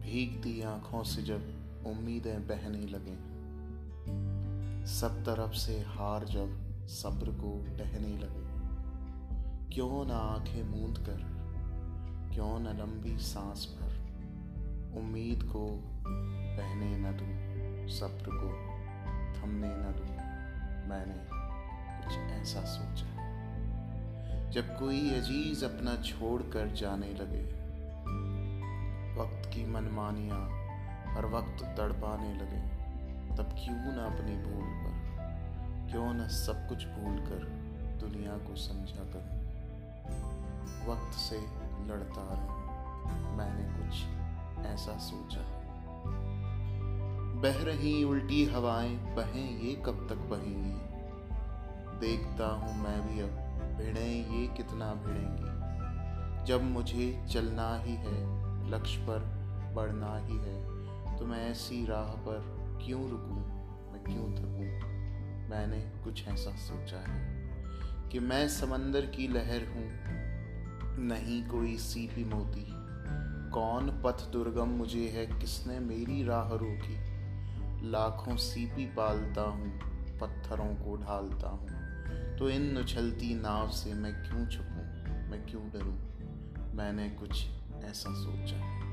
भीगती आँखों से जब उम्मीदें बहने लगे, सब तरफ़ से हार जब सब्र को टहने लगे। क्यों न आँखें मूंद कर, क्यों न लंबी सांस भर, उम्मीद को बहने न दूँ, सब्र को थमने न दूँ। मैंने कुछ ऐसा सोचा। जब कोई अज़ीज़ अपना छोड़ कर जाने लगे, वक्त की मनमानियाँ हर वक्त तड़पाने लगे, तब क्यों ना अपनी भूल पर, क्यों न सब कुछ भूल कर दुनिया को समझा कर? वक्त से लड़ता रहा, मैंने कुछ ऐसा सोचा बह रही उल्टी हवाएँ बहें, ये कब तक बहेंगी? देखता हूँ मैं भी अब भिड़ें, ये कितना भिड़ेंगी? जब मुझे चलना ही है, लक्ष्य पर बढ़ना ही है तो मैं ऐसी राह पर क्यों रुकूं? मैं क्यों थकूं? मैंने कुछ ऐसा सोचा है कि मैं समंदर की लहर हूँ, नहीं कोई सीपी मोती। कौन पथ दुर्गम मुझे है, किसने मेरी राह रोकी? लाखों सीपी पालता हूँ, पत्थरों को ढालता हूँ। तो इन उछलती नाव से मैं क्यों छुपूं? मैं क्यों डरूं? मैंने कुछ ऐसा सोचा है।